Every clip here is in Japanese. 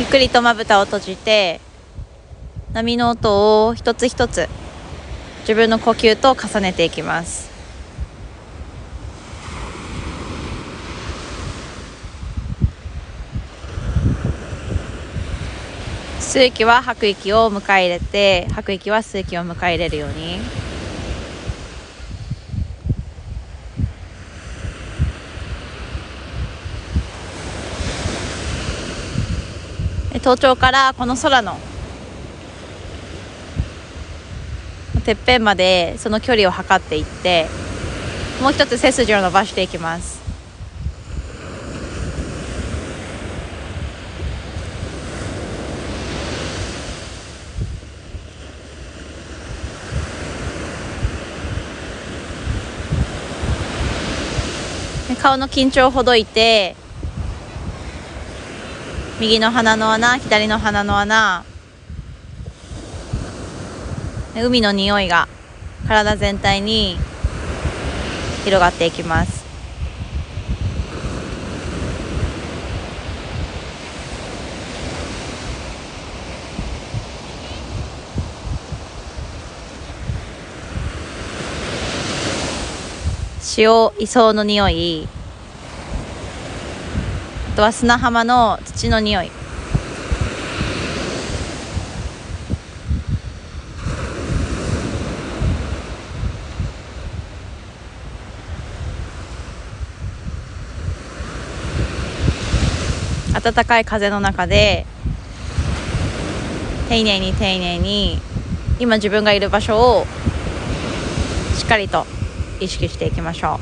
ゆっくりとまぶたを閉じて波の音を一つ一つ自分の呼吸と重ねていきます。吸う息は吐く息を迎え入れて吐く息は吸う息を迎え入れるように。頭頂からこの空のてっぺんまでその距離を測っていってもう一つ背筋を伸ばしていきます。顔の緊張をほどいて右の鼻の穴左の鼻の穴。海の匂いが体全体に広がっていきます。塩磯の匂い。とは砂浜の土の匂い。暖かい風の中で丁寧に丁寧に今自分がいる場所をしっかりと意識していきましょう。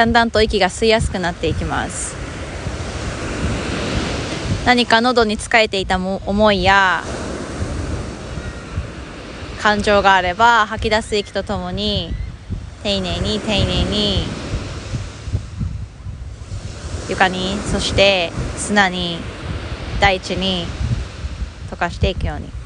だんだんと息が吸いやすくなっていきます。何か喉に疲れていた思いや感情があれば吐き出す息とともに丁寧に丁寧に床にそして砂に大地に溶かしていくように。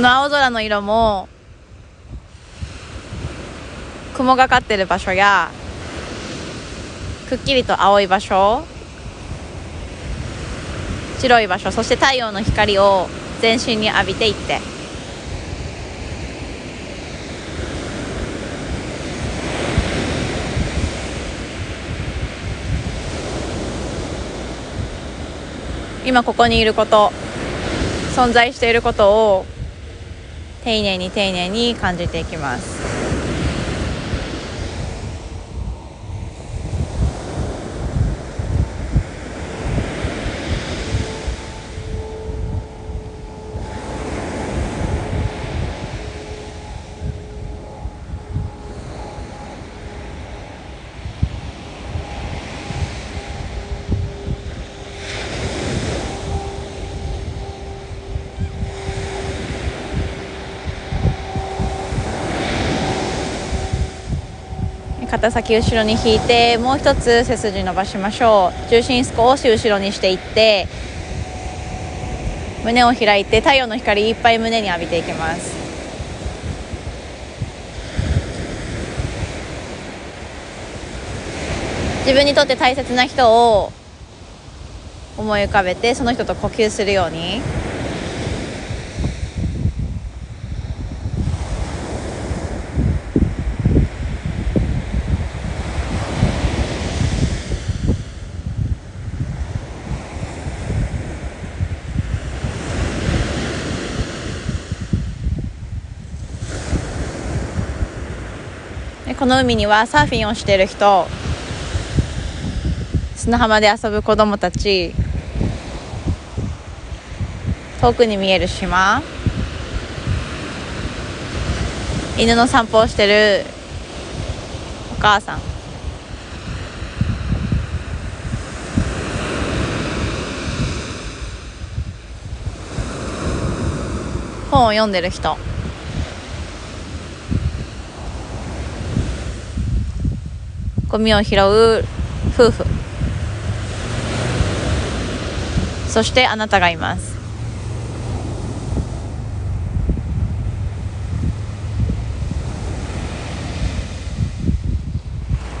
この青空の色も雲がかってる場所やくっきりと青い場所白い場所そして太陽の光を全身に浴びていって。今ここにいること存在していることを丁寧に丁寧に感じていきます。肩先後ろに引いてもう一つ背筋伸ばしましょう。重心少し後ろにしていって胸を開いて太陽の光いっぱい胸に浴びていきます。自分にとって大切な人を思い浮かべてその人と呼吸するように。この海にはサーフィンをしている人砂浜で遊ぶ子供たち遠くに見える島犬の散歩をしてるお母さん。本を読んでる人。ゴミを拾う夫婦。そしてあなたがいます。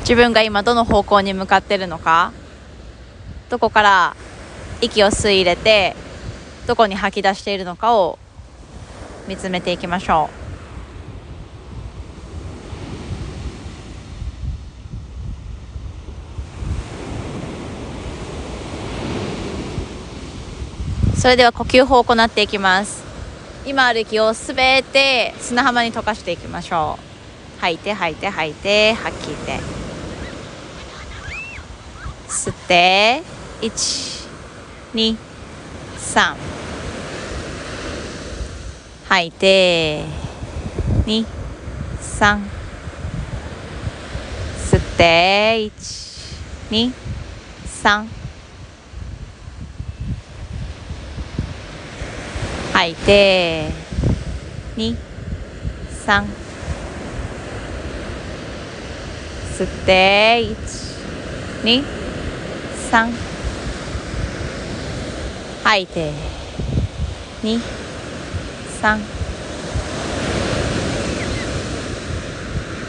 自分が今どの方向に向かってるのか？どこから息を吸い入れてどこに吐き出しているのかを見つめていきましょう。それでは呼吸法を行っていきます。今ある息をすべて砂浜に溶かしていきましょう。吐いて吐いて吐いて吐きて。吸って。123吐いて。23吸って。123吐い。て23吸って123吐いて2 3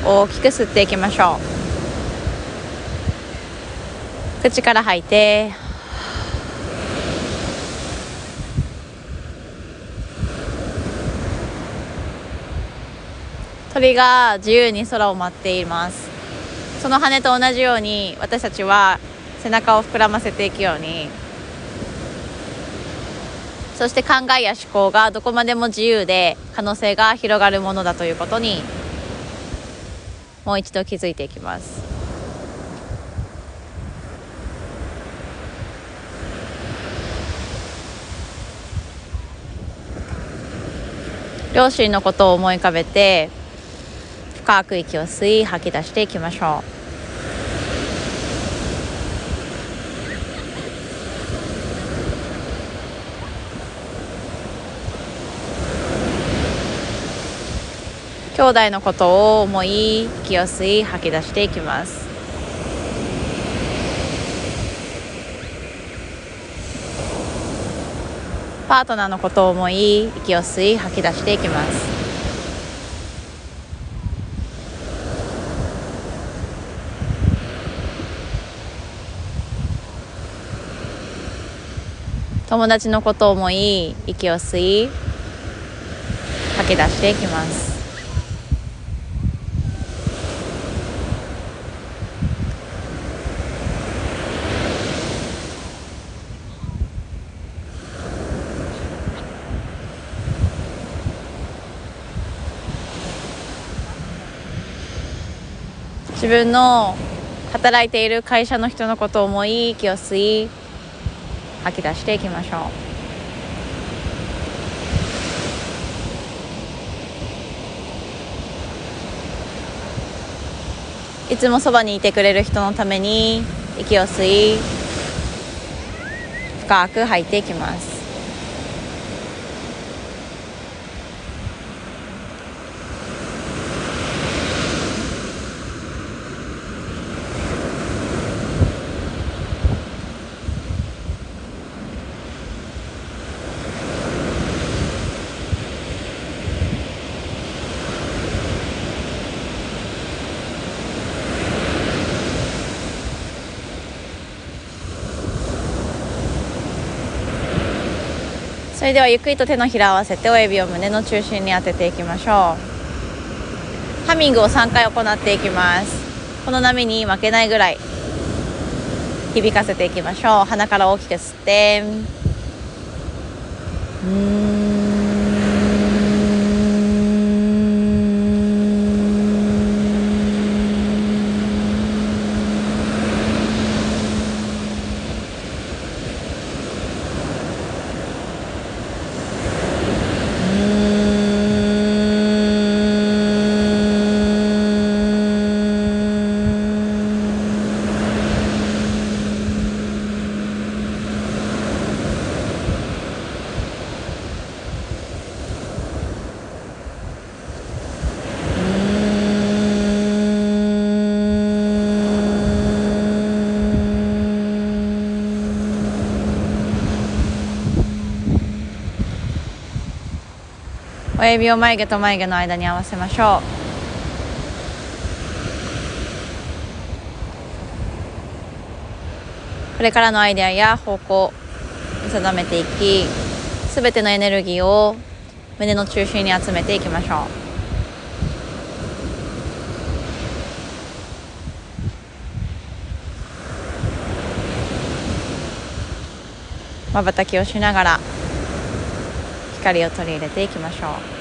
大きく吸っていきましょう。口から吐いて。鳥が自由に空を舞っています。その羽と同じように私たちは背中を膨らませていくように。そして考えや思考がどこまでも自由で可能性が広がるものだということにもう一度気づいていきます。両親のことを思い浮かべて深く息を吸い吐き出していきましょう。兄弟のことを思い息を吸い吐き出していきます。パートナーのことを思い息を吸い吐き出していきます。友達のことを思い息を吸い吐き出していきます。自分の働いている会社の人のことを思い息を吸い吐き出していきましょう。いつもそばにいてくれる人のために息を吸い深く吐いていきます。それではゆっくりと手のひらを合わせて親指を胸の中心に当てていきましょう。ハミングを3回行っていきます。この波に負けないぐらい響かせていきましょう。鼻から大きく吸って。うん。親指を眉毛と眉毛の間に合わせましょう。これからのアイデアや方向定めていき全てのエネルギーを胸の中心に集めていきましょう。まばたきをしながら光を取り入れていきましょう。